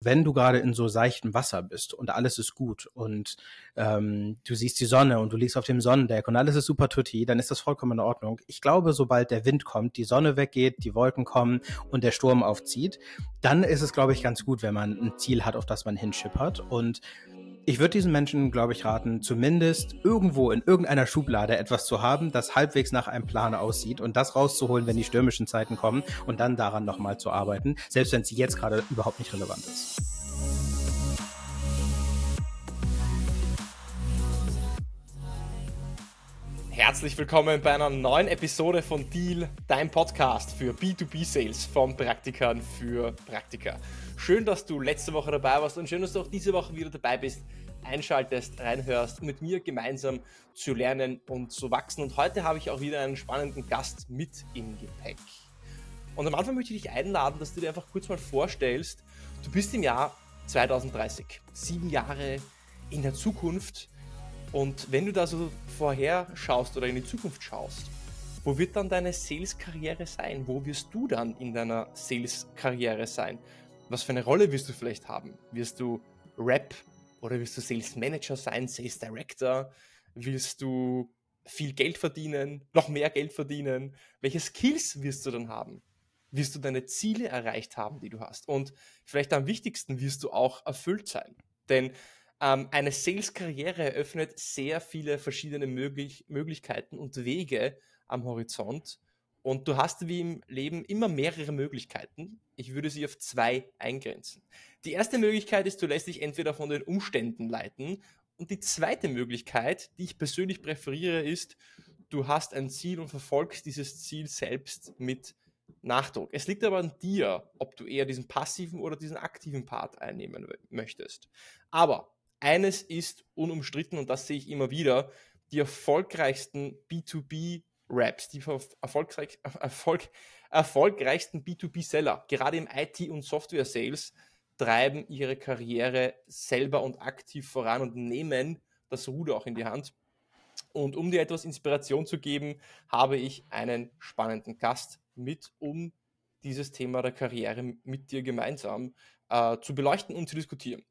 wenn du gerade in so seichtem Wasser bist und alles ist gut und ähm, du siehst die Sonne und du liegst auf dem Sonnendeck und alles ist super tutti, dann ist das vollkommen in Ordnung. Ich glaube, sobald der Wind kommt, die Sonne weggeht, die Wolken kommen und der Sturm aufzieht, dann ist es, glaube ich, ganz gut, wenn man ein Ziel hat, auf das man hinschippert und ich würde diesen Menschen, glaube ich, raten, zumindest irgendwo in irgendeiner Schublade etwas zu haben, das halbwegs nach einem Plan aussieht und das rauszuholen, wenn die stürmischen Zeiten kommen und dann daran nochmal zu arbeiten, selbst wenn es jetzt gerade überhaupt nicht relevant ist. Herzlich willkommen bei einer neuen Episode von Deal, dein Podcast für B2B-Sales von Praktikern für Praktiker. Schön, dass du letzte Woche dabei warst und schön, dass du auch diese Woche wieder dabei bist, einschaltest, reinhörst, um mit mir gemeinsam zu lernen und zu wachsen. Und heute habe ich auch wieder einen spannenden Gast mit im Gepäck. Und am Anfang möchte ich dich einladen, dass du dir einfach kurz mal vorstellst, du bist im Jahr 2030, sieben Jahre in der Zukunft und wenn du da so vorher schaust oder in die Zukunft schaust, wo wird dann deine Sales-Karriere sein? Wo wirst du dann in deiner Sales-Karriere sein? Was für eine Rolle wirst du vielleicht haben? Wirst du Rap oder wirst du Sales Manager sein, Sales Director? Willst du viel Geld verdienen, noch mehr Geld verdienen? Welche Skills wirst du dann haben? Wirst du deine Ziele erreicht haben, die du hast? Und vielleicht am wichtigsten wirst du auch erfüllt sein. Denn ähm, eine Sales-Karriere eröffnet sehr viele verschiedene möglich Möglichkeiten und Wege am Horizont. Und du hast wie im Leben immer mehrere Möglichkeiten. Ich würde sie auf zwei eingrenzen. Die erste Möglichkeit ist, du lässt dich entweder von den Umständen leiten. Und die zweite Möglichkeit, die ich persönlich präferiere, ist, du hast ein Ziel und verfolgst dieses Ziel selbst mit Nachdruck. Es liegt aber an dir, ob du eher diesen passiven oder diesen aktiven Part einnehmen möchtest. Aber eines ist unumstritten und das sehe ich immer wieder, die erfolgreichsten B2B-Raps, die erfolgreich, Erfolg, erfolgreichsten B2B-Seller, gerade im IT- und Software-Sales, treiben ihre Karriere selber und aktiv voran und nehmen das Ruder auch in die Hand. Und um dir etwas Inspiration zu geben, habe ich einen spannenden Gast mit, um dieses Thema der Karriere mit dir gemeinsam äh, zu beleuchten und zu diskutieren.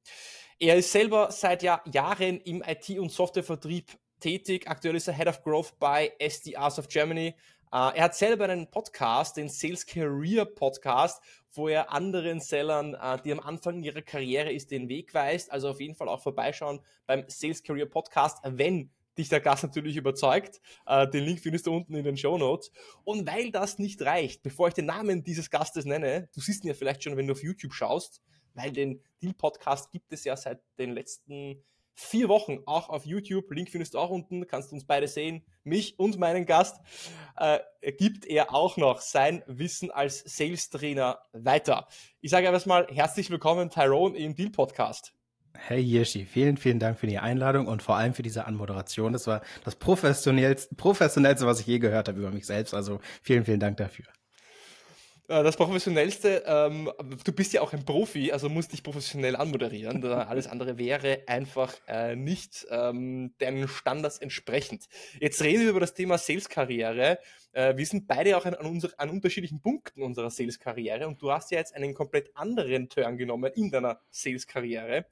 Er ist selber seit Jahr, Jahren im IT- und Softwarevertrieb tätig. Aktuell ist er Head of Growth bei SDRs of Germany. Uh, er hat selber einen Podcast, den Sales Career Podcast, wo er anderen Sellern, uh, die am Anfang ihrer Karriere ist, den Weg weist. Also auf jeden Fall auch vorbeischauen beim Sales Career Podcast, wenn dich der Gast natürlich überzeugt. Uh, den Link findest du unten in den Show Notes. Und weil das nicht reicht, bevor ich den Namen dieses Gastes nenne, du siehst ihn ja vielleicht schon, wenn du auf YouTube schaust, weil den Deal-Podcast gibt es ja seit den letzten vier Wochen auch auf YouTube. Link findest du auch unten, kannst du uns beide sehen, mich und meinen Gast. Äh, gibt er auch noch sein Wissen als Sales-Trainer weiter. Ich sage erstmal herzlich willkommen, Tyrone, im Deal-Podcast. Hey Yirschi, vielen, vielen Dank für die Einladung und vor allem für diese Anmoderation. Das war das professionellste, professionellste was ich je gehört habe über mich selbst. Also vielen, vielen Dank dafür. Äh, das Professionellste, ähm, du bist ja auch ein Profi, also musst dich professionell anmoderieren. Alles andere wäre einfach äh, nicht ähm, deinen Standards entsprechend. Jetzt reden wir über das Thema Sales-Karriere. Äh, wir sind beide auch an, an, unser, an unterschiedlichen Punkten unserer Sales-Karriere und du hast ja jetzt einen komplett anderen Turn genommen in deiner Sales-Karriere.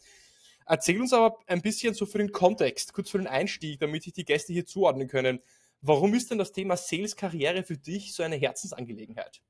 Erzähl uns aber ein bisschen so für den Kontext, kurz für den Einstieg, damit sich die Gäste hier zuordnen können. Warum ist denn das Thema Sales-Karriere für dich so eine Herzensangelegenheit?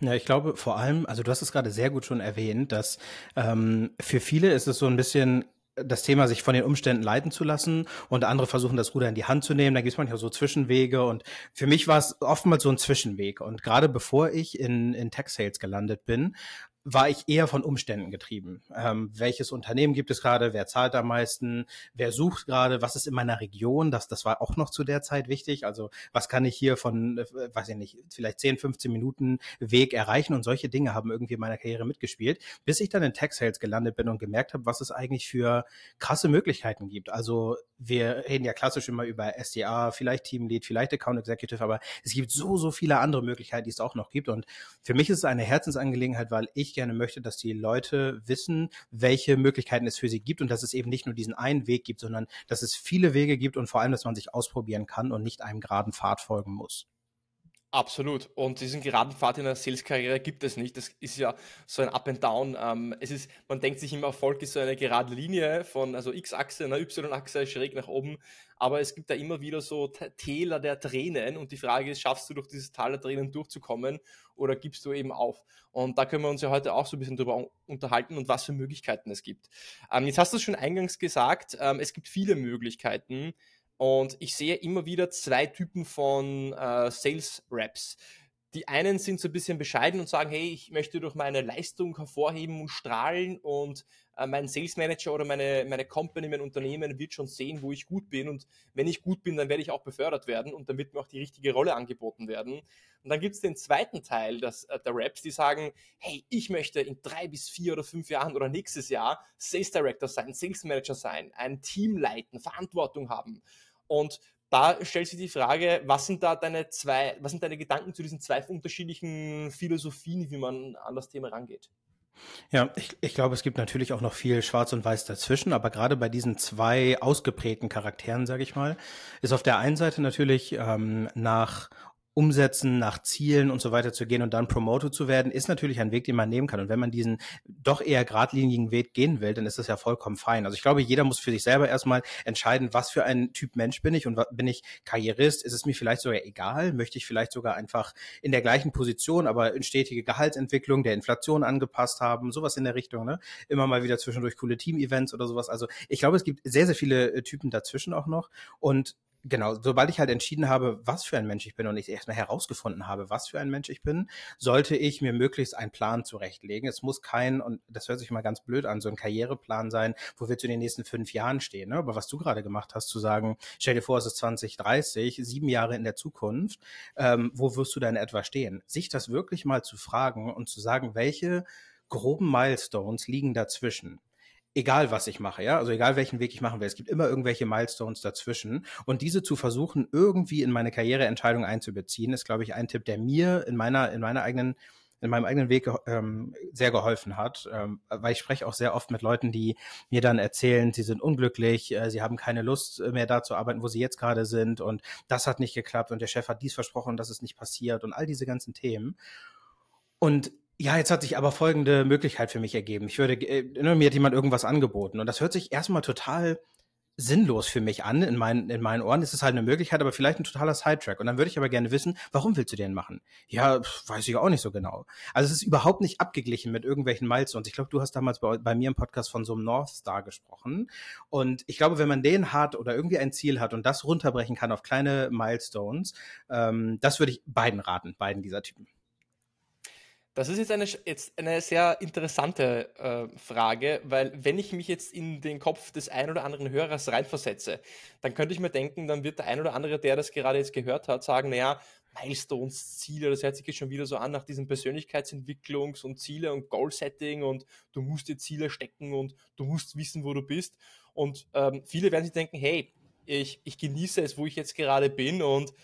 Ja, ich glaube vor allem, also du hast es gerade sehr gut schon erwähnt, dass ähm, für viele ist es so ein bisschen das Thema, sich von den Umständen leiten zu lassen und andere versuchen, das Ruder in die Hand zu nehmen. Da gibt es manchmal so Zwischenwege und für mich war es oftmals so ein Zwischenweg. Und gerade bevor ich in, in Tech Sales gelandet bin, war ich eher von Umständen getrieben. Ähm, welches Unternehmen gibt es gerade? Wer zahlt am meisten? Wer sucht gerade? Was ist in meiner Region? Das, das war auch noch zu der Zeit wichtig. Also was kann ich hier von, äh, weiß ich nicht, vielleicht 10, 15 Minuten Weg erreichen? Und solche Dinge haben irgendwie in meiner Karriere mitgespielt, bis ich dann in Tech Sales gelandet bin und gemerkt habe, was es eigentlich für krasse Möglichkeiten gibt. Also wir reden ja klassisch immer über SDA, vielleicht Teamlead, vielleicht Account Executive, aber es gibt so, so viele andere Möglichkeiten, die es auch noch gibt. Und für mich ist es eine Herzensangelegenheit, weil ich gerne möchte, dass die Leute wissen, welche Möglichkeiten es für sie gibt und dass es eben nicht nur diesen einen Weg gibt, sondern dass es viele Wege gibt und vor allem, dass man sich ausprobieren kann und nicht einem geraden Pfad folgen muss. Absolut. Und diesen geraden Pfad in der Sales-Karriere gibt es nicht. Das ist ja so ein Up and Down. Ähm, es ist, man denkt sich immer, Erfolg ist so eine gerade Linie von, also X-Achse, einer Y-Achse schräg nach oben. Aber es gibt da immer wieder so Täler der Tränen. Und die Frage ist, schaffst du durch dieses Tal der Tränen durchzukommen oder gibst du eben auf? Und da können wir uns ja heute auch so ein bisschen drüber unterhalten und was für Möglichkeiten es gibt. Ähm, jetzt hast du es schon eingangs gesagt, ähm, es gibt viele Möglichkeiten. Und ich sehe immer wieder zwei Typen von äh, Sales Reps. Die einen sind so ein bisschen bescheiden und sagen, hey, ich möchte durch meine Leistung hervorheben und strahlen und äh, mein Sales Manager oder meine, meine Company, mein Unternehmen wird schon sehen, wo ich gut bin und wenn ich gut bin, dann werde ich auch befördert werden und dann wird mir auch die richtige Rolle angeboten werden. Und dann gibt es den zweiten Teil das, äh, der Raps, die sagen, hey, ich möchte in drei bis vier oder fünf Jahren oder nächstes Jahr Sales Director sein, Sales Manager sein, ein Team leiten, Verantwortung haben. Und da stellt sich die Frage, was sind da deine zwei, was sind deine Gedanken zu diesen zwei unterschiedlichen Philosophien, wie man an das Thema rangeht? Ja, ich, ich glaube, es gibt natürlich auch noch viel Schwarz und Weiß dazwischen, aber gerade bei diesen zwei ausgeprägten Charakteren, sage ich mal, ist auf der einen Seite natürlich ähm, nach Umsetzen, nach Zielen und so weiter zu gehen und dann Promoter zu werden, ist natürlich ein Weg, den man nehmen kann. Und wenn man diesen doch eher geradlinigen Weg gehen will, dann ist das ja vollkommen fein. Also ich glaube, jeder muss für sich selber erstmal entscheiden, was für ein Typ Mensch bin ich und bin ich Karrierist? Ist es mir vielleicht sogar egal? Möchte ich vielleicht sogar einfach in der gleichen Position, aber in stetige Gehaltsentwicklung der Inflation angepasst haben? Sowas in der Richtung, ne? Immer mal wieder zwischendurch coole Team-Events oder sowas. Also ich glaube, es gibt sehr, sehr viele äh, Typen dazwischen auch noch. Und genau, sobald ich halt entschieden habe, was für ein Mensch ich bin und ich erstmal herausgefunden habe, was für ein Mensch ich bin, sollte ich mir möglichst einen Plan zurechtlegen. Es muss kein, und das hört sich mal ganz blöd an, so ein Karriereplan sein, wo wir zu den nächsten fünf Jahren stehen. Ne? Aber was du gerade gemacht hast, zu sagen, stell dir vor, es ist 2030, sieben Jahre in der Zukunft, ähm, wo wirst du dann etwa stehen? Sich das wirklich mal zu fragen und zu sagen, welche groben Milestones liegen dazwischen egal was ich mache, ja, also egal welchen Weg ich machen will, es gibt immer irgendwelche Milestones dazwischen. Und diese zu versuchen irgendwie in meine Karriereentscheidung einzubeziehen, ist glaube ich ein Tipp, der mir in meiner in meiner eigenen in meinem eigenen Weg ähm, sehr geholfen hat, ähm, weil ich spreche auch sehr oft mit Leuten, die mir dann erzählen, sie sind unglücklich, äh, sie haben keine Lust mehr da zu arbeiten, wo sie jetzt gerade sind. Und das hat nicht geklappt und der Chef hat dies versprochen, dass es nicht passiert und all diese ganzen Themen. Und ja, jetzt hat sich aber folgende Möglichkeit für mich ergeben. Ich würde, äh, ne, mir hat jemand irgendwas angeboten und das hört sich erstmal total sinnlos für mich an. In meinen, in meinen Ohren ist es halt eine Möglichkeit, aber vielleicht ein totaler Sidetrack. Und dann würde ich aber gerne wissen, warum willst du den machen? Ja, weiß ich auch nicht so genau. Also es ist überhaupt nicht abgeglichen mit irgendwelchen Milestones. Ich glaube, du hast damals bei, bei mir im Podcast von so einem North Star gesprochen. Und ich glaube, wenn man den hat oder irgendwie ein Ziel hat und das runterbrechen kann auf kleine Milestones, ähm, das würde ich beiden raten, beiden dieser Typen. Das ist jetzt eine, jetzt eine sehr interessante äh, Frage, weil wenn ich mich jetzt in den Kopf des ein oder anderen Hörers reinversetze, dann könnte ich mir denken, dann wird der ein oder andere, der das gerade jetzt gehört hat, sagen, naja, Milestones, Ziele, das hört sich jetzt schon wieder so an nach diesen Persönlichkeitsentwicklungs- und Ziele und Goal-Setting und du musst dir Ziele stecken und du musst wissen, wo du bist. Und ähm, viele werden sich denken, hey, ich, ich genieße es, wo ich jetzt gerade bin und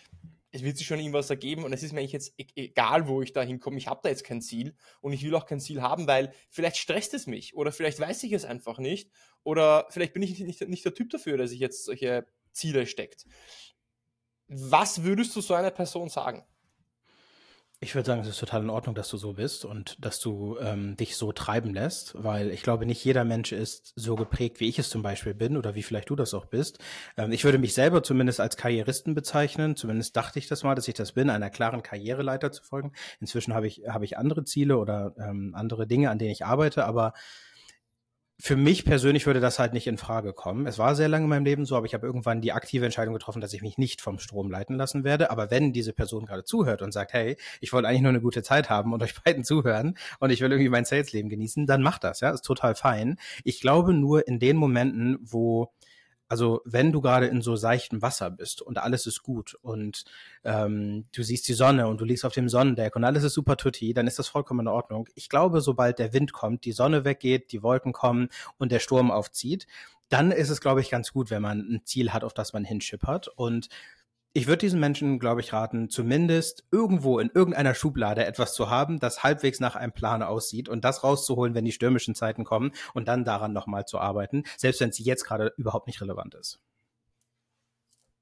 es wird sich schon irgendwas ergeben und es ist mir eigentlich jetzt e-, egal, wo ich da hinkomme. Ich habe da jetzt kein Ziel und ich will auch kein Ziel haben, weil vielleicht stresst es mich oder vielleicht weiß ich es einfach nicht oder vielleicht bin ich nicht, nicht der Typ dafür, dass ich jetzt solche Ziele steckt. Was würdest du so einer Person sagen? Ich würde sagen, es ist total in Ordnung, dass du so bist und dass du ähm, dich so treiben lässt, weil ich glaube, nicht jeder Mensch ist so geprägt, wie ich es zum Beispiel bin oder wie vielleicht du das auch bist. Ähm, ich würde mich selber zumindest als Karrieristen bezeichnen. Zumindest dachte ich das mal, dass ich das bin, einer klaren Karriereleiter zu folgen. Inzwischen habe ich, habe ich andere Ziele oder ähm, andere Dinge, an denen ich arbeite, aber für mich persönlich würde das halt nicht in Frage kommen. Es war sehr lange in meinem Leben so, aber ich habe irgendwann die aktive Entscheidung getroffen, dass ich mich nicht vom Strom leiten lassen werde. Aber wenn diese Person gerade zuhört und sagt, hey, ich wollte eigentlich nur eine gute Zeit haben und euch beiden zuhören und ich will irgendwie mein Sales-Leben genießen, dann macht das, ja, ist total fein. Ich glaube nur in den Momenten, wo also wenn du gerade in so seichtem Wasser bist und alles ist gut und ähm, du siehst die Sonne und du liegst auf dem Sonnendeck und alles ist super tutti, dann ist das vollkommen in Ordnung. Ich glaube, sobald der Wind kommt, die Sonne weggeht, die Wolken kommen und der Sturm aufzieht, dann ist es, glaube ich, ganz gut, wenn man ein Ziel hat, auf das man hinschippert. Und ich würde diesen Menschen, glaube ich, raten, zumindest irgendwo in irgendeiner Schublade etwas zu haben, das halbwegs nach einem Plan aussieht und das rauszuholen, wenn die stürmischen Zeiten kommen und dann daran nochmal zu arbeiten, selbst wenn es jetzt gerade überhaupt nicht relevant ist.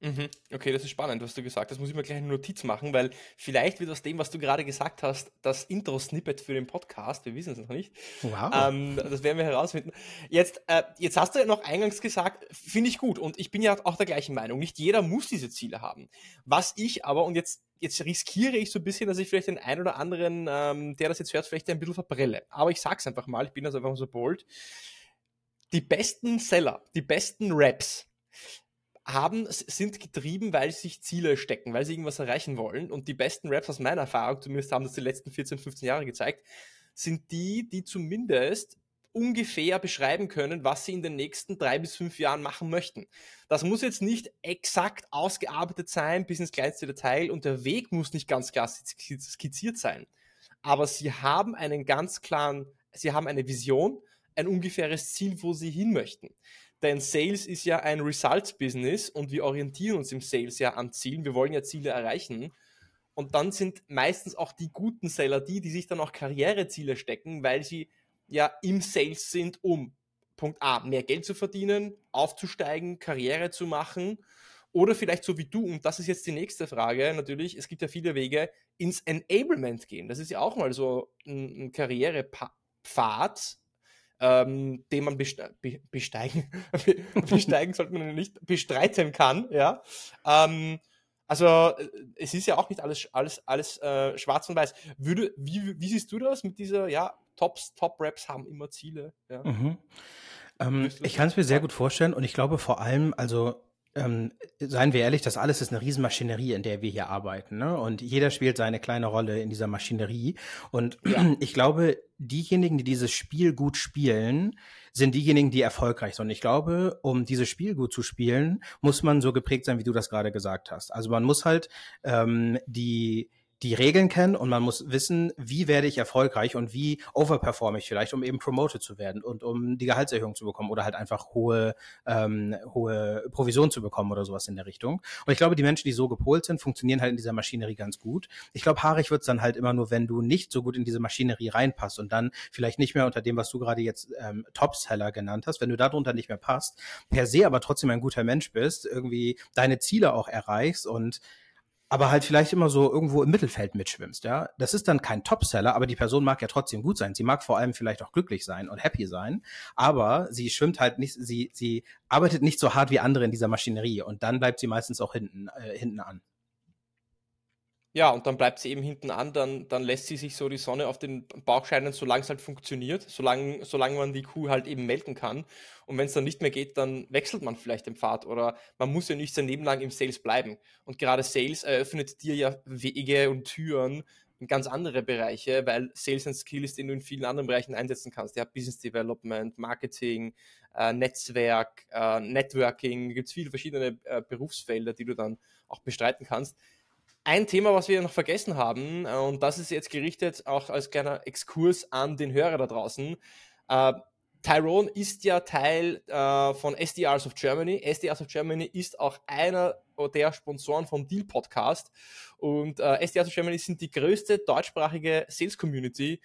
Mhm. Okay, das ist spannend, was du gesagt hast. Das muss ich mir gleich eine Notiz machen, weil vielleicht wird aus dem, was du gerade gesagt hast, das Intro-Snippet für den Podcast. Wir wissen es noch nicht. Wow. Ähm, das werden wir herausfinden. Jetzt, äh, jetzt hast du ja noch eingangs gesagt, finde ich gut. Und ich bin ja auch der gleichen Meinung. Nicht jeder muss diese Ziele haben. Was ich aber, und jetzt, jetzt riskiere ich so ein bisschen, dass ich vielleicht den einen oder anderen, ähm, der das jetzt hört, vielleicht ein bisschen verbrelle. Aber ich sag's einfach mal, ich bin also einfach so bold. Die besten Seller, die besten Raps, haben, sind getrieben, weil sie sich Ziele stecken, weil sie irgendwas erreichen wollen. Und die besten Raps aus meiner Erfahrung, zumindest haben das die letzten 14, 15 Jahre gezeigt, sind die, die zumindest ungefähr beschreiben können, was sie in den nächsten drei bis fünf Jahren machen möchten. Das muss jetzt nicht exakt ausgearbeitet sein, bis ins kleinste Detail und der Weg muss nicht ganz klar skizziert sein. Aber sie haben einen ganz klaren, sie haben eine Vision, ein ungefähres Ziel, wo sie hin möchten. Denn Sales ist ja ein Results-Business und wir orientieren uns im Sales ja an Zielen. Wir wollen ja Ziele erreichen. Und dann sind meistens auch die guten Seller die, die sich dann auch Karriereziele stecken, weil sie ja im Sales sind, um Punkt A, mehr Geld zu verdienen, aufzusteigen, Karriere zu machen. Oder vielleicht so wie du, und das ist jetzt die nächste Frage, natürlich, es gibt ja viele Wege, ins Enablement gehen. Das ist ja auch mal so ein, ein Karrierepfad, ähm, den man beste be besteigen, besteigen sollte man nicht, bestreiten kann, ja. Ähm, also äh, es ist ja auch nicht alles, alles, alles äh, schwarz und weiß. Würde, wie, wie siehst du das mit dieser, ja, Tops, Top-Raps haben immer Ziele? Ja? Mhm. Ähm, ich kann es mir sehr gut vorstellen und ich glaube vor allem, also ähm, seien wir ehrlich, das alles ist eine Riesenmaschinerie, in der wir hier arbeiten. Ne? Und jeder spielt seine kleine Rolle in dieser Maschinerie. Und ja. ich glaube, diejenigen, die dieses Spiel gut spielen, sind diejenigen, die erfolgreich sind. Und ich glaube, um dieses Spiel gut zu spielen, muss man so geprägt sein, wie du das gerade gesagt hast. Also man muss halt ähm, die die Regeln kennen und man muss wissen, wie werde ich erfolgreich und wie overperforme ich vielleicht, um eben promoted zu werden und um die Gehaltserhöhung zu bekommen oder halt einfach hohe, ähm, hohe Provision zu bekommen oder sowas in der Richtung. Und ich glaube, die Menschen, die so gepolt sind, funktionieren halt in dieser Maschinerie ganz gut. Ich glaube, haarig wird's dann halt immer nur, wenn du nicht so gut in diese Maschinerie reinpasst und dann vielleicht nicht mehr unter dem, was du gerade jetzt ähm, Topseller genannt hast, wenn du darunter nicht mehr passt, per se aber trotzdem ein guter Mensch bist, irgendwie deine Ziele auch erreichst und aber halt vielleicht immer so irgendwo im Mittelfeld mitschwimmst, ja. Das ist dann kein Topseller, aber die Person mag ja trotzdem gut sein. Sie mag vor allem vielleicht auch glücklich sein und happy sein, aber sie schwimmt halt nicht, sie, sie arbeitet nicht so hart wie andere in dieser Maschinerie und dann bleibt sie meistens auch hinten, äh, hinten an. Ja, und dann bleibt sie eben hinten an, dann, dann lässt sie sich so die Sonne auf den Bauch scheinen, solange es halt funktioniert, solange, solange man die Kuh halt eben melken kann. Und wenn es dann nicht mehr geht, dann wechselt man vielleicht den Pfad oder man muss ja nicht sein Leben lang im Sales bleiben. Und gerade Sales eröffnet dir ja Wege und Türen in ganz andere Bereiche, weil Sales ein Skill ist, den du in vielen anderen Bereichen einsetzen kannst. Ja, Business Development, Marketing, äh, Netzwerk, äh, Networking, gibt es viele verschiedene äh, Berufsfelder, die du dann auch bestreiten kannst. Ein Thema, was wir noch vergessen haben, äh, und das ist jetzt gerichtet auch als kleiner Exkurs an den Hörer da draußen. Äh, Tyrone ist ja Teil äh, von SDRs of Germany. SDRs of Germany ist auch einer der Sponsoren vom Deal Podcast. Und äh, SDRs of Germany sind die größte deutschsprachige Sales Community.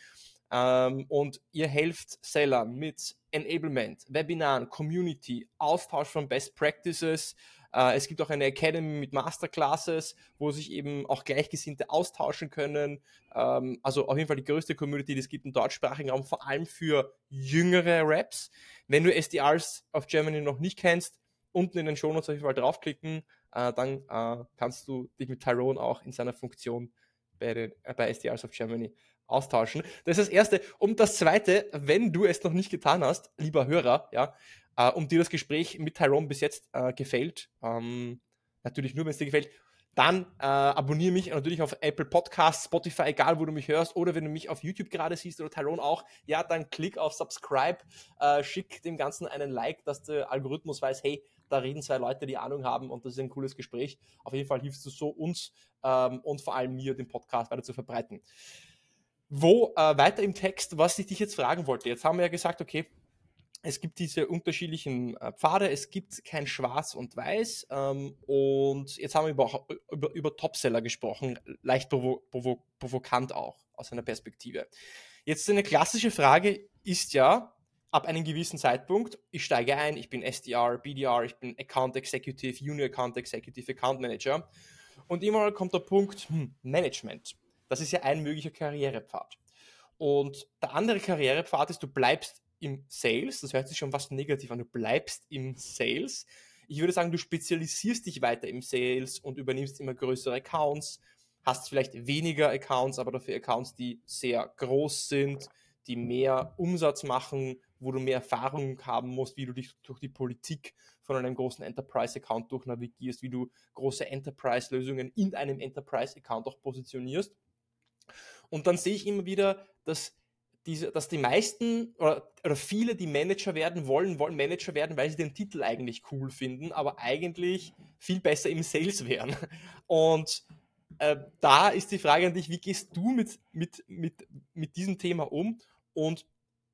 Ähm, und ihr helft Sellern mit Enablement, Webinaren, Community, Austausch von Best Practices, äh, es gibt auch eine Academy mit Masterclasses, wo sich eben auch Gleichgesinnte austauschen können. Ähm, also auf jeden Fall die größte Community, die es gibt im deutschsprachigen Raum, vor allem für jüngere Raps. Wenn du SDRs of Germany noch nicht kennst, unten in den Shownotes auf jeden Fall draufklicken, äh, dann äh, kannst du dich mit Tyrone auch in seiner Funktion bei, den, äh, bei SDRs of Germany austauschen. Das ist das Erste. Und das Zweite, wenn du es noch nicht getan hast, lieber Hörer, ja, äh, um dir das Gespräch mit Tyrone bis jetzt äh, gefällt, ähm, natürlich nur, wenn es dir gefällt, dann äh, abonniere mich natürlich auf Apple Podcasts, Spotify, egal wo du mich hörst, oder wenn du mich auf YouTube gerade siehst oder Tyrone auch, ja, dann klick auf Subscribe, äh, schick dem Ganzen einen Like, dass der Algorithmus weiß, hey, da reden zwei Leute, die Ahnung haben und das ist ein cooles Gespräch. Auf jeden Fall hilfst du so uns ähm, und vor allem mir, den Podcast weiter zu verbreiten. Wo äh, weiter im Text, was ich dich jetzt fragen wollte. Jetzt haben wir ja gesagt, okay, es gibt diese unterschiedlichen äh, Pfade, es gibt kein Schwarz und Weiß. Ähm, und jetzt haben wir über, über, über Topseller gesprochen, leicht provo provo provokant auch aus einer Perspektive. Jetzt eine klassische Frage ist ja, ab einem gewissen Zeitpunkt, ich steige ein, ich bin SDR, BDR, ich bin Account Executive, Junior Account Executive, Account Manager. Und immer kommt der Punkt hm, Management. Das ist ja ein möglicher Karrierepfad. Und der andere Karrierepfad ist, du bleibst im Sales. Das hört sich schon fast negativ an. Du bleibst im Sales. Ich würde sagen, du spezialisierst dich weiter im Sales und übernimmst immer größere Accounts, hast vielleicht weniger Accounts, aber dafür Accounts, die sehr groß sind, die mehr Umsatz machen, wo du mehr Erfahrung haben musst, wie du dich durch die Politik von einem großen Enterprise-Account durchnavigierst, wie du große Enterprise-Lösungen in einem Enterprise-Account auch positionierst. Und dann sehe ich immer wieder, dass, diese, dass die meisten oder, oder viele, die Manager werden wollen, wollen Manager werden, weil sie den Titel eigentlich cool finden, aber eigentlich viel besser im Sales wären. Und äh, da ist die Frage an dich, wie gehst du mit, mit, mit, mit diesem Thema um und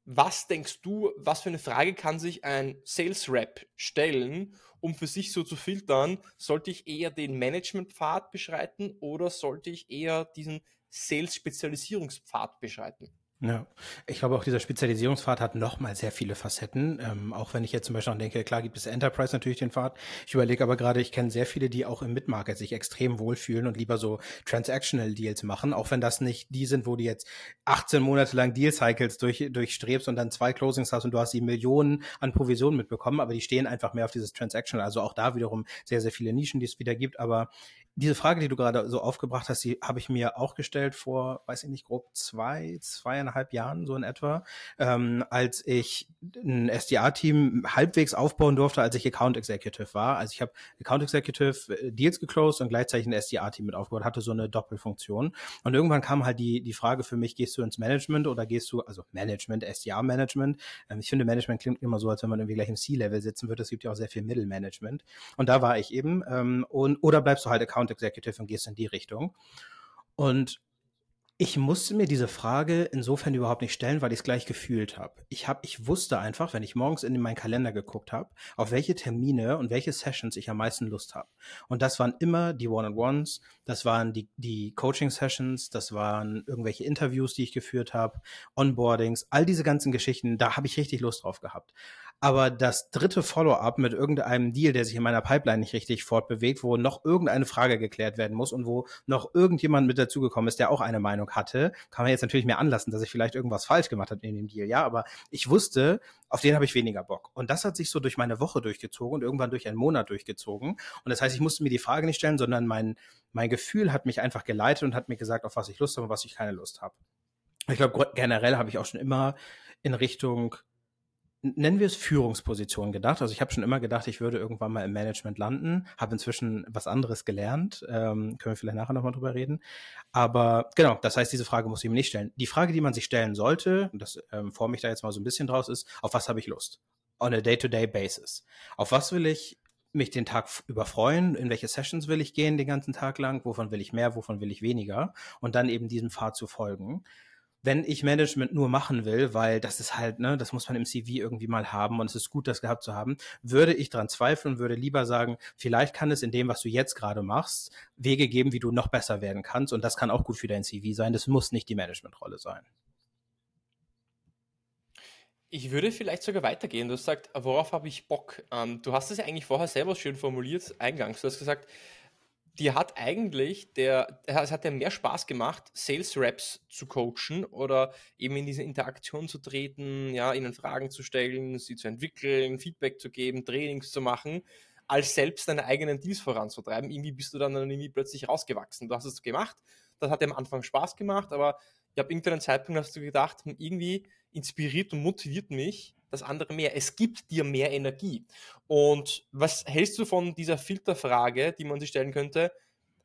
was denkst du, was für eine Frage kann sich ein Sales Rep stellen, um für sich so zu filtern, sollte ich eher den Management-Pfad beschreiten oder sollte ich eher diesen Sales-Spezialisierungspfad beschreiten? Ja, ich glaube auch dieser Spezialisierungspfad hat nochmal sehr viele Facetten. Ähm, auch wenn ich jetzt zum Beispiel noch denke, klar gibt es Enterprise natürlich den Pfad. Ich überlege aber gerade, ich kenne sehr viele, die auch im Midmarket sich extrem wohlfühlen und lieber so Transactional Deals machen, auch wenn das nicht die sind, wo du jetzt 18 Monate lang Deal Cycles durch, durchstrebst und dann zwei Closings hast und du hast die Millionen an Provisionen mitbekommen, aber die stehen einfach mehr auf dieses Transactional. Also auch da wiederum sehr, sehr viele Nischen, die es wieder gibt. Aber diese Frage, die du gerade so aufgebracht hast, die habe ich mir auch gestellt vor, weiß ich nicht, grob zwei, zweieinhalb Jahren, so in etwa, ähm, als ich ein SDA-Team halbwegs aufbauen durfte, als ich Account Executive war. Also ich habe Account Executive äh, Deals geclosed und gleichzeitig ein SDA-Team mit aufgebaut, hatte so eine Doppelfunktion. Und irgendwann kam halt die, die Frage für mich, gehst du ins Management oder gehst du, also Management, SDA-Management. Ähm, ich finde, Management klingt immer so, als wenn man irgendwie gleich im C-Level sitzen würde. Es gibt ja auch sehr viel Mittelmanagement. Und da war ich eben. Ähm, und, oder bleibst du halt Account Account Executive und gehst in die Richtung. Und ich musste mir diese Frage insofern überhaupt nicht stellen, weil ich es gleich gefühlt habe. Ich habe, ich wusste einfach, wenn ich morgens in meinen Kalender geguckt habe, auf welche Termine und welche Sessions ich am meisten Lust habe. Und das waren immer die One-on-Ones, das waren die, die Coaching-Sessions, das waren irgendwelche Interviews, die ich geführt habe, Onboardings, all diese ganzen Geschichten, da habe ich richtig Lust drauf gehabt. Aber das dritte Follow-up mit irgendeinem Deal, der sich in meiner Pipeline nicht richtig fortbewegt, wo noch irgendeine Frage geklärt werden muss und wo noch irgendjemand mit dazugekommen ist, der auch eine Meinung hatte, kann man jetzt natürlich mir anlassen, dass ich vielleicht irgendwas falsch gemacht habe in dem Deal. Ja, aber ich wusste, auf den habe ich weniger Bock. Und das hat sich so durch meine Woche durchgezogen und irgendwann durch einen Monat durchgezogen. Und das heißt, ich musste mir die Frage nicht stellen, sondern mein, mein Gefühl hat mich einfach geleitet und hat mir gesagt, auf was ich Lust habe und was ich keine Lust habe. Ich glaube, generell habe ich auch schon immer in Richtung nennen wir es Führungsposition gedacht. Also ich habe schon immer gedacht, ich würde irgendwann mal im Management landen, habe inzwischen was anderes gelernt, ähm, können wir vielleicht nachher nochmal drüber reden. Aber genau, das heißt, diese Frage muss ich mir nicht stellen. Die Frage, die man sich stellen sollte, und das ähm, forme ich da jetzt mal so ein bisschen draus, ist, auf was habe ich Lust? On a day-to-day -day basis. Auf was will ich mich den Tag über freuen, in welche Sessions will ich gehen den ganzen Tag lang, wovon will ich mehr, wovon will ich weniger und dann eben diesem Pfad zu folgen wenn ich Management nur machen will, weil das ist halt, ne, das muss man im CV irgendwie mal haben und es ist gut, das gehabt zu haben, würde ich dran zweifeln, würde lieber sagen, vielleicht kann es in dem, was du jetzt gerade machst, Wege geben, wie du noch besser werden kannst und das kann auch gut für dein CV sein. Das muss nicht die Managementrolle sein. Ich würde vielleicht sogar weitergehen. Du hast gesagt, worauf habe ich Bock? Ähm, du hast es ja eigentlich vorher selber schön formuliert, eingangs. Du hast gesagt, dir hat eigentlich der, es hat dir mehr Spaß gemacht, Sales Reps zu coachen oder eben in diese Interaktion zu treten, ja, ihnen Fragen zu stellen, sie zu entwickeln, Feedback zu geben, Trainings zu machen, als selbst deine eigenen Deals voranzutreiben. Irgendwie bist du dann irgendwie plötzlich rausgewachsen. Du hast es gemacht, das hat dir am Anfang Spaß gemacht, aber ich habe irgendeinen Zeitpunkt hast du gedacht, hm, irgendwie inspiriert und motiviert mich das andere mehr. Es gibt dir mehr Energie. Und was hältst du von dieser Filterfrage, die man sich stellen könnte?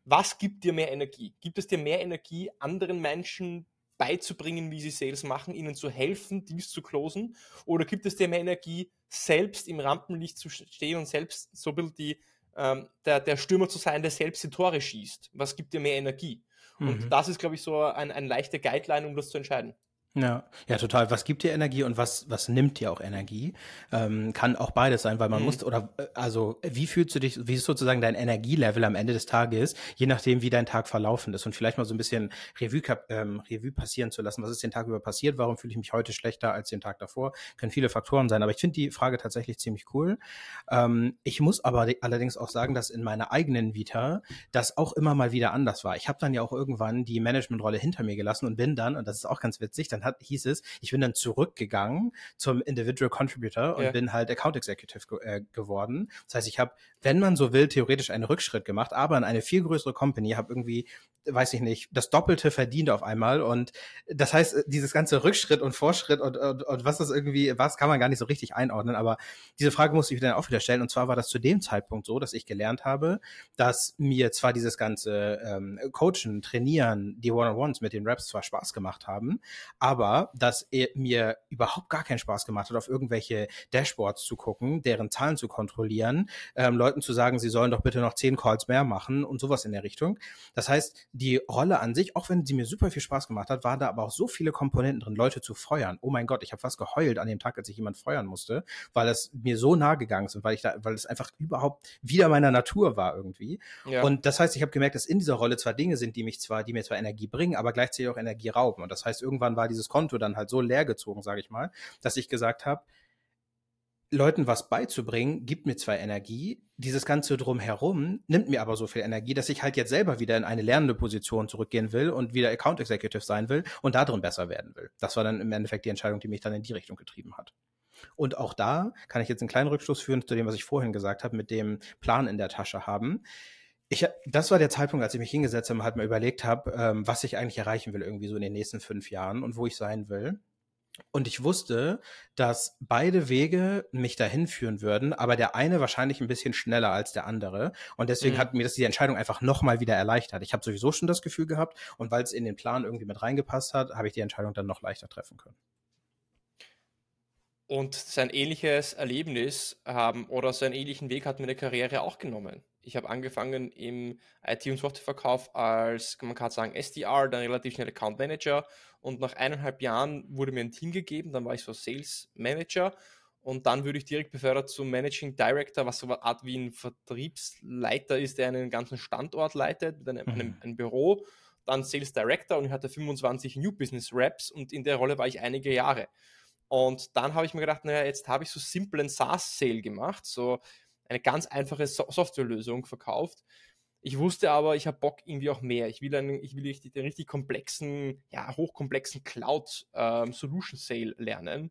Was gibt dir mehr Energie? Gibt es dir mehr Energie, anderen Menschen beizubringen, wie sie Sales machen, ihnen zu helfen, dies zu closen? Oder gibt es dir mehr Energie, selbst im Rampenlicht zu stehen und selbst so ein bisschen die, ähm, der, der Stürmer zu sein, der selbst die Tore schießt? Was gibt dir mehr Energie? Und mhm. das ist, glaube ich, so ein, ein leichter Guideline, um das zu entscheiden. Ja, ja, total. Was gibt dir Energie und was, was nimmt dir auch Energie? Ähm, kann auch beides sein, weil man mhm. muss, oder äh, also wie fühlst du dich, wie ist sozusagen dein Energielevel am Ende des Tages, je nachdem, wie dein Tag verlaufen ist und vielleicht mal so ein bisschen Revue, ähm, Revue passieren zu lassen. Was ist den Tag über passiert? Warum fühle ich mich heute schlechter als den Tag davor? Können viele Faktoren sein, aber ich finde die Frage tatsächlich ziemlich cool. Ähm, ich muss aber allerdings auch sagen, dass in meiner eigenen Vita das auch immer mal wieder anders war. Ich habe dann ja auch irgendwann die Managementrolle hinter mir gelassen und bin dann, und das ist auch ganz witzig, dann dann hat, hieß es, ich bin dann zurückgegangen zum Individual Contributor und ja. bin halt Account Executive ge äh, geworden. Das heißt, ich habe, wenn man so will, theoretisch einen Rückschritt gemacht, aber in eine viel größere Company, habe irgendwie weiß ich nicht, das Doppelte verdient auf einmal. Und das heißt, dieses ganze Rückschritt und Vorschritt und, und, und was das irgendwie, was kann man gar nicht so richtig einordnen. Aber diese Frage musste ich dann auch wieder stellen. Und zwar war das zu dem Zeitpunkt so, dass ich gelernt habe, dass mir zwar dieses ganze ähm, Coachen, Trainieren, die One-on-Ones mit den Raps zwar Spaß gemacht haben, aber dass mir überhaupt gar keinen Spaß gemacht hat, auf irgendwelche Dashboards zu gucken, deren Zahlen zu kontrollieren, ähm, Leuten zu sagen, sie sollen doch bitte noch zehn Calls mehr machen und sowas in der Richtung. Das heißt, die Rolle an sich, auch wenn sie mir super viel Spaß gemacht hat, waren da aber auch so viele Komponenten drin, Leute zu feuern. Oh mein Gott, ich habe fast geheult an dem Tag, als ich jemand feuern musste, weil es mir so nah gegangen ist und weil ich da, weil es einfach überhaupt wieder meiner Natur war irgendwie. Ja. Und das heißt, ich habe gemerkt, dass in dieser Rolle zwar Dinge sind, die mich zwar, die mir zwar Energie bringen, aber gleichzeitig auch Energie rauben. Und das heißt, irgendwann war dieses Konto dann halt so leer gezogen, sage ich mal, dass ich gesagt habe, Leuten was beizubringen, gibt mir zwar Energie, dieses Ganze drumherum nimmt mir aber so viel Energie, dass ich halt jetzt selber wieder in eine lernende Position zurückgehen will und wieder Account Executive sein will und da drin besser werden will. Das war dann im Endeffekt die Entscheidung, die mich dann in die Richtung getrieben hat. Und auch da kann ich jetzt einen kleinen Rückschluss führen zu dem, was ich vorhin gesagt habe, mit dem Plan in der Tasche haben. Ich, das war der Zeitpunkt, als ich mich hingesetzt habe und halt mal überlegt habe, ähm, was ich eigentlich erreichen will, irgendwie so in den nächsten fünf Jahren und wo ich sein will. Und ich wusste, dass beide Wege mich dahin führen würden, aber der eine wahrscheinlich ein bisschen schneller als der andere. Und deswegen mhm. hat mir das die Entscheidung einfach nochmal wieder erleichtert. Ich habe sowieso schon das Gefühl gehabt und weil es in den Plan irgendwie mit reingepasst hat, habe ich die Entscheidung dann noch leichter treffen können. Und sein ähnliches Erlebnis haben oder seinen ähnlichen Weg hat meine Karriere auch genommen. Ich habe angefangen im IT- und Softwareverkauf als, man kann sagen, SDR, dann relativ schnell Account Manager und nach eineinhalb Jahren wurde mir ein Team gegeben, dann war ich so Sales Manager und dann würde ich direkt befördert zum Managing Director, was so eine Art wie ein Vertriebsleiter ist, der einen ganzen Standort leitet, mit einem, mhm. einem, einem Büro, dann Sales Director und ich hatte 25 New Business Reps und in der Rolle war ich einige Jahre. Und dann habe ich mir gedacht, naja, jetzt habe ich so simplen SaaS-Sale gemacht, so eine ganz einfache so Softwarelösung verkauft. Ich wusste aber, ich habe Bock irgendwie auch mehr. Ich will, einen, ich will richtig, den richtig komplexen, ja, hochkomplexen Cloud ähm, Solution Sale lernen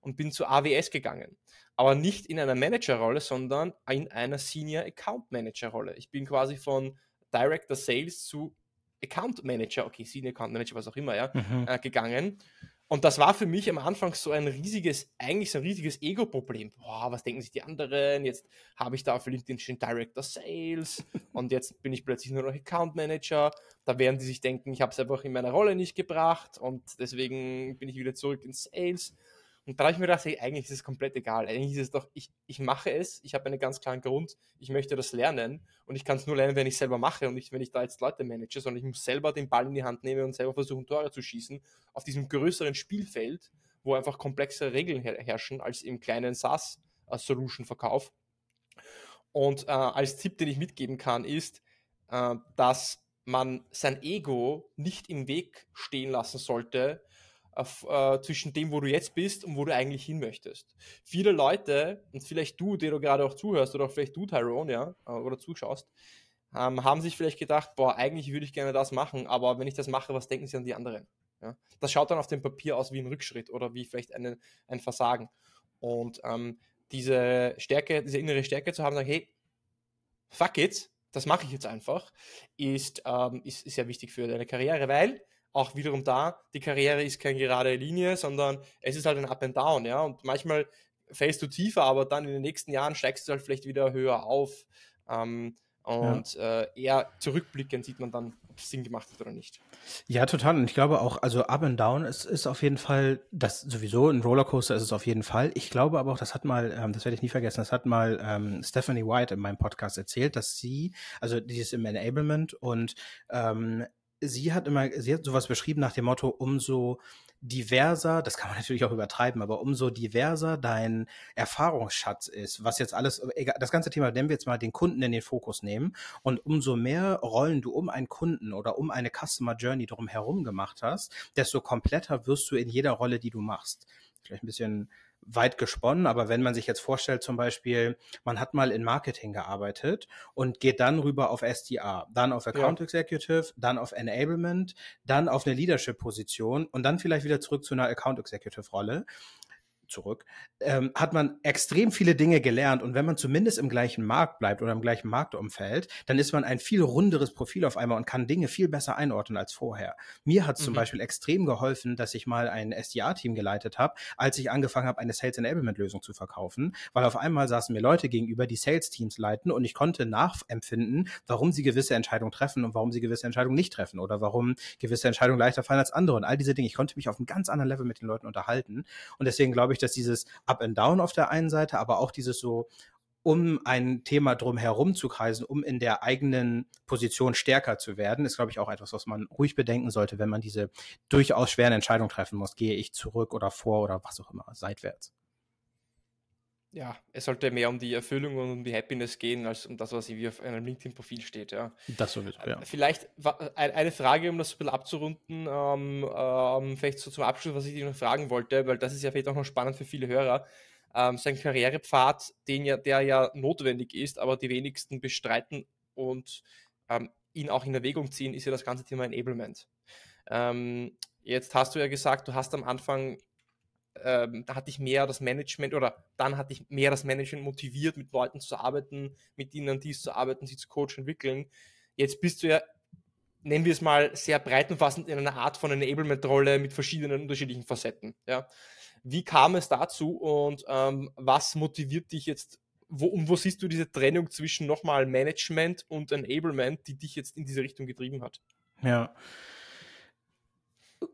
und bin zu AWS gegangen. Aber nicht in einer Manager-Rolle, sondern in einer Senior Account Manager-Rolle. Ich bin quasi von Director Sales zu Account Manager, okay, Senior Account Manager, was auch immer, ja, mhm. äh, gegangen und das war für mich am Anfang so ein riesiges, eigentlich so ein riesiges Ego-Problem. Boah, was denken sich die anderen? Jetzt habe ich da auf LinkedIn schon Director Sales und jetzt bin ich plötzlich nur noch Account Manager. Da werden die sich denken, ich habe es einfach in meiner Rolle nicht gebracht und deswegen bin ich wieder zurück in Sales. Und da habe ich mir gedacht, hey, eigentlich ist es komplett egal. Eigentlich ist es doch, ich, ich mache es, ich habe einen ganz klaren Grund, ich möchte das lernen und ich kann es nur lernen, wenn ich es selber mache und nicht, wenn ich da jetzt Leute manage, sondern ich muss selber den Ball in die Hand nehmen und selber versuchen, Tore zu schießen auf diesem größeren Spielfeld, wo einfach komplexere Regeln her herrschen als im kleinen SaaS-Solution-Verkauf. Und äh, als Tipp, den ich mitgeben kann, ist, äh, dass man sein Ego nicht im Weg stehen lassen sollte, auf, äh, zwischen dem, wo du jetzt bist und wo du eigentlich hin möchtest. Viele Leute, und vielleicht du, der du gerade auch zuhörst, oder vielleicht du, Tyrone, ja, äh, oder zuschaust, ähm, haben sich vielleicht gedacht, boah, eigentlich würde ich gerne das machen, aber wenn ich das mache, was denken sie an die anderen? Ja? Das schaut dann auf dem Papier aus wie ein Rückschritt oder wie vielleicht eine, ein Versagen. Und ähm, diese Stärke, diese innere Stärke zu haben, sagen, hey, fuck it, das mache ich jetzt einfach, ist, ähm, ist, ist sehr wichtig für deine Karriere, weil auch wiederum da, die Karriere ist keine gerade Linie, sondern es ist halt ein Up and Down, ja. Und manchmal fällst du tiefer, aber dann in den nächsten Jahren steigst du halt vielleicht wieder höher auf. Ähm, und ja. äh, eher zurückblickend sieht man dann, ob es Sinn gemacht hat oder nicht. Ja, total. Und ich glaube auch, also Up and Down ist, ist auf jeden Fall, das sowieso ein Rollercoaster ist es auf jeden Fall. Ich glaube aber auch, das hat mal, ähm, das werde ich nie vergessen, das hat mal ähm, Stephanie White in meinem Podcast erzählt, dass sie, also dieses im Enablement und ähm, sie hat immer, sie hat sowas beschrieben nach dem Motto, umso diverser, das kann man natürlich auch übertreiben, aber umso diverser dein Erfahrungsschatz ist, was jetzt alles, egal, das ganze Thema, wenn wir jetzt mal den Kunden in den Fokus nehmen und umso mehr Rollen du um einen Kunden oder um eine Customer Journey drum herum gemacht hast, desto kompletter wirst du in jeder Rolle, die du machst. Vielleicht ein bisschen weit gesponnen, aber wenn man sich jetzt vorstellt, zum Beispiel, man hat mal in Marketing gearbeitet und geht dann rüber auf SDR, dann auf Account ja. Executive, dann auf Enablement, dann auf eine Leadership-Position und dann vielleicht wieder zurück zu einer Account Executive-Rolle, zurück, ähm, hat man extrem viele Dinge gelernt. Und wenn man zumindest im gleichen Markt bleibt oder im gleichen Marktumfeld, dann ist man ein viel runderes Profil auf einmal und kann Dinge viel besser einordnen als vorher. Mir hat es mhm. zum Beispiel extrem geholfen, dass ich mal ein SDA-Team geleitet habe, als ich angefangen habe, eine Sales Enablement-Lösung zu verkaufen, weil auf einmal saßen mir Leute gegenüber, die Sales-Teams leiten und ich konnte nachempfinden, warum sie gewisse Entscheidungen treffen und warum sie gewisse Entscheidungen nicht treffen oder warum gewisse Entscheidungen leichter fallen als andere und all diese Dinge. Ich konnte mich auf einem ganz anderen Level mit den Leuten unterhalten und deswegen glaube ich, ich, dass dieses Up and Down auf der einen Seite, aber auch dieses so um ein Thema drum herum zu kreisen, um in der eigenen Position stärker zu werden, ist, glaube ich, auch etwas, was man ruhig bedenken sollte, wenn man diese durchaus schweren Entscheidungen treffen muss. Gehe ich zurück oder vor oder was auch immer, seitwärts ja, es sollte mehr um die Erfüllung und um die Happiness gehen, als um das, was wie auf einem LinkedIn-Profil steht. Ja. Das sowieso, ja. Vielleicht eine Frage, um das ein bisschen abzurunden, ähm, ähm, vielleicht so zum Abschluss, was ich dir noch fragen wollte, weil das ist ja vielleicht auch noch spannend für viele Hörer. Ähm, sein Karrierepfad, den ja, der ja notwendig ist, aber die wenigsten bestreiten und ähm, ihn auch in Erwägung ziehen, ist ja das ganze Thema Enablement. Ähm, jetzt hast du ja gesagt, du hast am Anfang ähm, da hatte ich mehr das Management oder dann hatte ich mehr das Management motiviert, mit Leuten zu arbeiten, mit ihnen dies zu arbeiten, sie zu coachen, entwickeln. Jetzt bist du ja, nennen wir es mal, sehr breit umfassend in einer Art von Enablement-Rolle mit verschiedenen unterschiedlichen Facetten. Ja. Wie kam es dazu und ähm, was motiviert dich jetzt wo, und wo siehst du diese Trennung zwischen nochmal Management und Enablement, die dich jetzt in diese Richtung getrieben hat? Ja,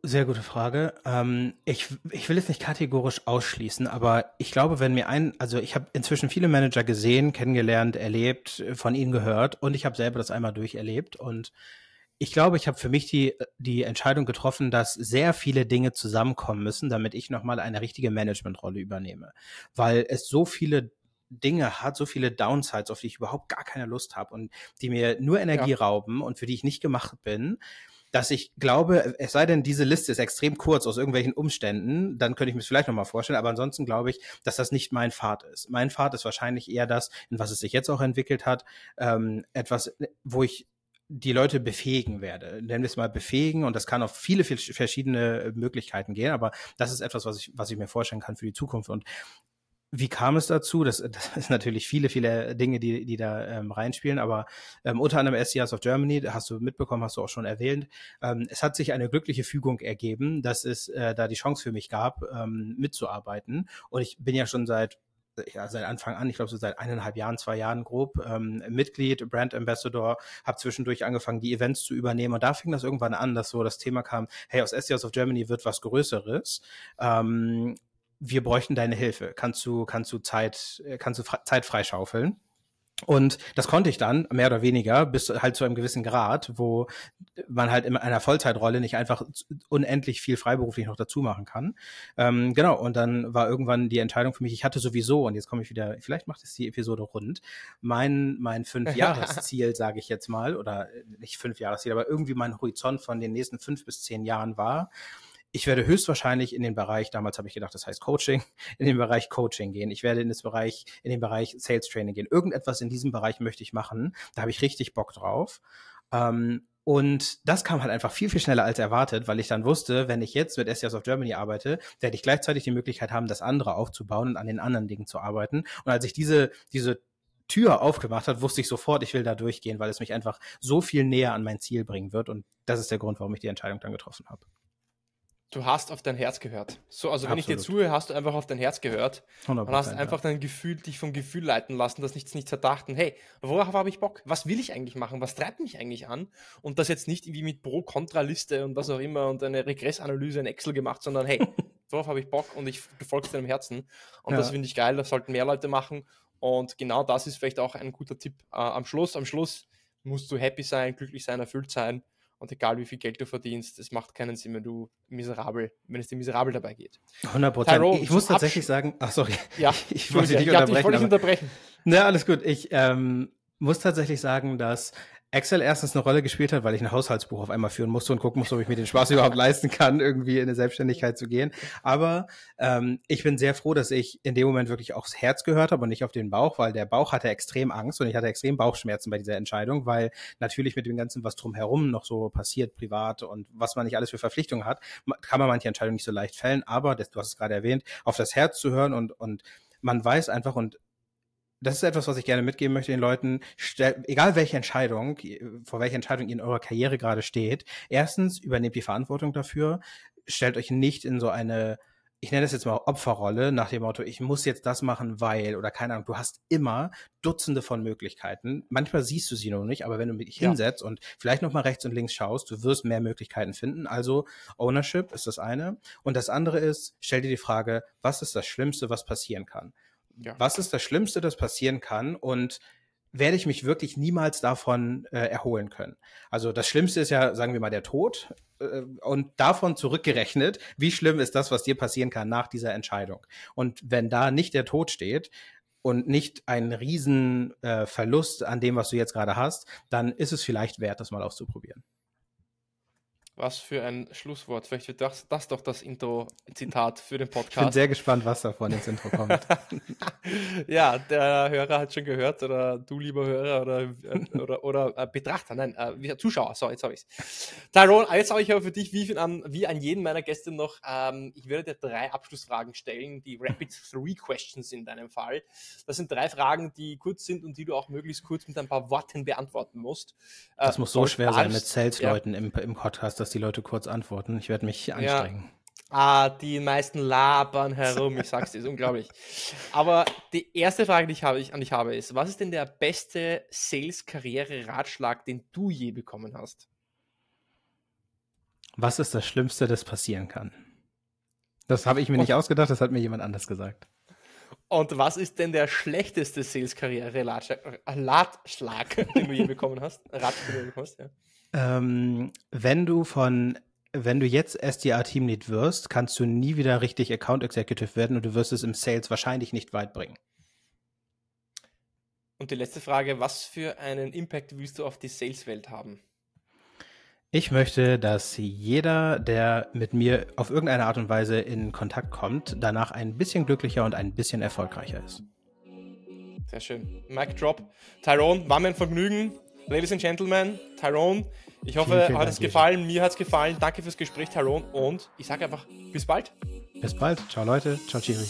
sehr gute Frage. Ähm, ich, ich will es nicht kategorisch ausschließen, aber ich glaube, wenn mir ein, also ich habe inzwischen viele Manager gesehen, kennengelernt, erlebt, von ihnen gehört und ich habe selber das einmal durcherlebt und ich glaube, ich habe für mich die, die Entscheidung getroffen, dass sehr viele Dinge zusammenkommen müssen, damit ich nochmal eine richtige Managementrolle übernehme. Weil es so viele Dinge hat, so viele Downsides, auf die ich überhaupt gar keine Lust habe und die mir nur Energie ja. rauben und für die ich nicht gemacht bin dass ich glaube, es sei denn, diese Liste ist extrem kurz aus irgendwelchen Umständen, dann könnte ich mir es vielleicht nochmal vorstellen, aber ansonsten glaube ich, dass das nicht mein Pfad ist. Mein Pfad ist wahrscheinlich eher das, in was es sich jetzt auch entwickelt hat, ähm, etwas, wo ich die Leute befähigen werde. Nennen wir es mal befähigen und das kann auf viele, viele verschiedene Möglichkeiten gehen, aber das ist etwas, was ich, was ich mir vorstellen kann für die Zukunft. Und wie kam es dazu? Das, das ist natürlich viele, viele Dinge, die, die da ähm, reinspielen, aber ähm, unter anderem SCRs of Germany, hast du mitbekommen, hast du auch schon erwähnt. Ähm, es hat sich eine glückliche Fügung ergeben, dass es äh, da die Chance für mich gab, ähm, mitzuarbeiten. Und ich bin ja schon seit ja, seit Anfang an, ich glaube so seit eineinhalb Jahren, zwei Jahren grob, ähm, Mitglied, Brand Ambassador, habe zwischendurch angefangen, die Events zu übernehmen. Und da fing das irgendwann an, dass so das Thema kam, hey, aus SCRs of Germany wird was Größeres. Ähm, wir bräuchten deine Hilfe. Kannst du, kannst du Zeit, äh, kannst du Zeit freischaufeln? Und das konnte ich dann, mehr oder weniger, bis halt zu einem gewissen Grad, wo man halt in einer Vollzeitrolle nicht einfach unendlich viel freiberuflich noch dazu machen kann. Ähm, genau, und dann war irgendwann die Entscheidung für mich, ich hatte sowieso, und jetzt komme ich wieder, vielleicht macht es die Episode rund, mein, mein Fünf-Jahres-Ziel, sage ich jetzt mal, oder nicht Fünf-Jahres-Ziel, aber irgendwie mein Horizont von den nächsten fünf bis zehn Jahren war, ich werde höchstwahrscheinlich in den Bereich, damals habe ich gedacht, das heißt Coaching, in den Bereich Coaching gehen. Ich werde in das Bereich, in den Bereich Sales Training gehen. Irgendetwas in diesem Bereich möchte ich machen. Da habe ich richtig Bock drauf. Ähm, und das kam halt einfach viel, viel schneller als erwartet, weil ich dann wusste, wenn ich jetzt mit SES of Germany arbeite, werde ich gleichzeitig die Möglichkeit haben, das andere aufzubauen und an den anderen Dingen zu arbeiten. Und als ich diese, diese Tür aufgemacht hat, wusste ich sofort, ich will da durchgehen, weil es mich einfach so viel näher an mein Ziel bringen wird. Und das ist der Grund, warum ich die Entscheidung dann getroffen habe. Du hast auf dein Herz gehört. So, also wenn Absolut. ich dir zuhöre, hast du einfach auf dein Herz gehört 100%, und hast einfach dein Gefühl, dich vom Gefühl leiten lassen, dass nichts nichts verdachten. Hey, worauf habe ich Bock? Was will ich eigentlich machen? Was treibt mich eigentlich an? Und das jetzt nicht irgendwie mit Pro-Kontra-Liste und was auch immer und eine Regressanalyse in Excel gemacht, sondern hey, worauf habe ich Bock und ich befolge deinem Herzen. Und ja. das finde ich geil, das sollten mehr Leute machen. Und genau das ist vielleicht auch ein guter Tipp äh, am Schluss. Am Schluss musst du happy sein, glücklich sein, erfüllt sein Und egal wie viel Geld du verdienst, es macht keinen Sinn, wenn du miserabel, wenn es dir miserabel dabei geht. 100 Prozent. Ich muss tatsächlich sagen, ach sorry, ja, ich wollte dich unterbrechen. Ich wollte dich unterbrechen. Na, alles gut. Ich ähm, muss tatsächlich sagen, dass Excel erstens eine Rolle gespielt hat, weil ich ein Haushaltsbuch auf einmal führen musste und gucken musste, ob ich mir den Spaß überhaupt leisten kann, irgendwie in eine Selbstständigkeit zu gehen. Aber ähm, ich bin sehr froh, dass ich in dem Moment wirklich aufs Herz gehört habe und nicht auf den Bauch, weil der Bauch hatte extrem Angst und ich hatte extrem Bauchschmerzen bei dieser Entscheidung, weil natürlich mit dem Ganzen, was drumherum noch so passiert, privat und was man nicht alles für Verpflichtungen hat, kann man manche Entscheidungen nicht so leicht fällen. Aber, das, du hast es gerade erwähnt, auf das Herz zu hören und, und man weiß einfach und das ist etwas, was ich gerne mitgeben möchte den Leuten. Egal welche Entscheidung, vor welcher Entscheidung ihr in eurer Karriere gerade steht, erstens übernehmt die Verantwortung dafür. Stellt euch nicht in so eine, ich nenne es jetzt mal Opferrolle, nach dem Motto, ich muss jetzt das machen, weil, oder keine Ahnung, du hast immer Dutzende von Möglichkeiten. Manchmal siehst du sie noch nicht, aber wenn du dich ja. hinsetzt und vielleicht nochmal rechts und links schaust, du wirst mehr Möglichkeiten finden. Also Ownership ist das eine. Und das andere ist, stell dir die Frage, was ist das Schlimmste, was passieren kann? Ja. Was ist das Schlimmste, das passieren kann? Und werde ich mich wirklich niemals davon äh, erholen können. Also das Schlimmste ist ja, sagen wir mal, der Tod. Äh, und davon zurückgerechnet, wie schlimm ist das, was dir passieren kann nach dieser Entscheidung. Und wenn da nicht der Tod steht und nicht ein Riesenverlust äh, an dem, was du jetzt gerade hast, dann ist es vielleicht wert, das mal auszuprobieren. Was für ein Schlusswort. Vielleicht wird das, das doch das Intro-Zitat für den Podcast. Ich bin sehr gespannt, was davon ins Intro kommt. ja, der Hörer hat schon gehört, oder du, lieber Hörer, oder, äh, oder, oder äh, Betrachter, nein, äh, Zuschauer, so, jetzt habe ich es. Tyrone, jetzt habe ich aber für dich, wie, an, wie an jeden meiner Gäste noch, ähm, ich werde dir drei Abschlussfragen stellen, die Rapid Three Questions in deinem Fall. Das sind drei Fragen, die kurz sind und die du auch möglichst kurz mit ein paar Worten beantworten musst. Das äh, muss so schwer sein mit Sales-Leuten ja. im, im Podcast dass die Leute kurz antworten. Ich werde mich anstrengen. Ja. Ah, die meisten labern herum, ich sag's dir, ist unglaublich. Aber die erste Frage, die ich habe, ich, an dich habe, ist: Was ist denn der beste Sales-Karriere-Ratschlag, den du je bekommen hast? Was ist das Schlimmste, das passieren kann? Das habe ich mir nicht ausgedacht, das hat mir jemand anders gesagt. Und was ist denn der schlechteste Sales-Karriere-Ratschlag, den du je bekommen hast? Ratschlag, den du bekommen hast, ja. Ähm, wenn du von wenn du jetzt SDR-Teamlead wirst, kannst du nie wieder richtig Account Executive werden und du wirst es im Sales wahrscheinlich nicht weit bringen. Und die letzte Frage, was für einen Impact willst du auf die Sales-Welt haben? Ich möchte, dass jeder, der mit mir auf irgendeine Art und Weise in Kontakt kommt, danach ein bisschen glücklicher und ein bisschen erfolgreicher ist. Sehr schön. Mic Drop. Tyrone, war mir ein Vergnügen. Ladies and Gentlemen, Tyrone, ich hoffe, vielen, vielen hat es gefallen. Mir hat es gefallen. Danke fürs Gespräch, Tyrone. Und ich sage einfach, bis bald. Bis bald. Ciao, Leute. Ciao, Chiri.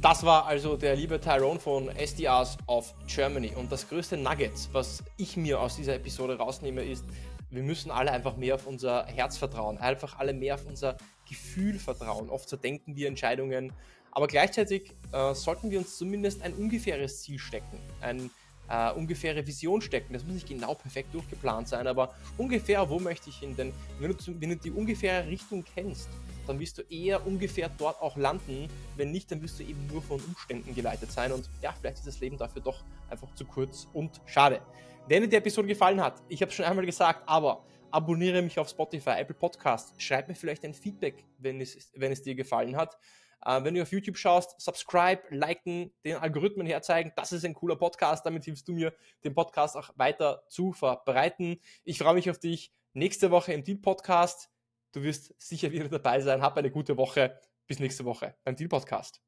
Das war also der liebe Tyrone von SDRs of Germany. Und das größte Nugget, was ich mir aus dieser Episode rausnehme, ist, wir müssen alle einfach mehr auf unser Herz vertrauen, einfach alle mehr auf unser Gefühl vertrauen. Oft zerdenken wir Entscheidungen aber gleichzeitig äh, sollten wir uns zumindest ein ungefähres Ziel stecken, eine äh, ungefähre Vision stecken. Das muss nicht genau perfekt durchgeplant sein, aber ungefähr, wo möchte ich hin? Denn wenn du, wenn du die ungefähre Richtung kennst, dann wirst du eher ungefähr dort auch landen. Wenn nicht, dann wirst du eben nur von Umständen geleitet sein. Und ja, vielleicht ist das Leben dafür doch einfach zu kurz und schade. Wenn dir die Episode gefallen hat, ich habe es schon einmal gesagt, aber abonniere mich auf Spotify, Apple Podcast, schreib mir vielleicht ein Feedback, wenn es, wenn es dir gefallen hat. Äh, wenn du auf YouTube schaust, subscribe, liken, den Algorithmen herzeigen. Das ist ein cooler Podcast. Damit hilfst du mir, den Podcast auch weiter zu verbreiten. Ich freue mich auf dich nächste Woche im Deal Podcast. Du wirst sicher wieder dabei sein. Hab eine gute Woche. Bis nächste Woche beim Deal Podcast.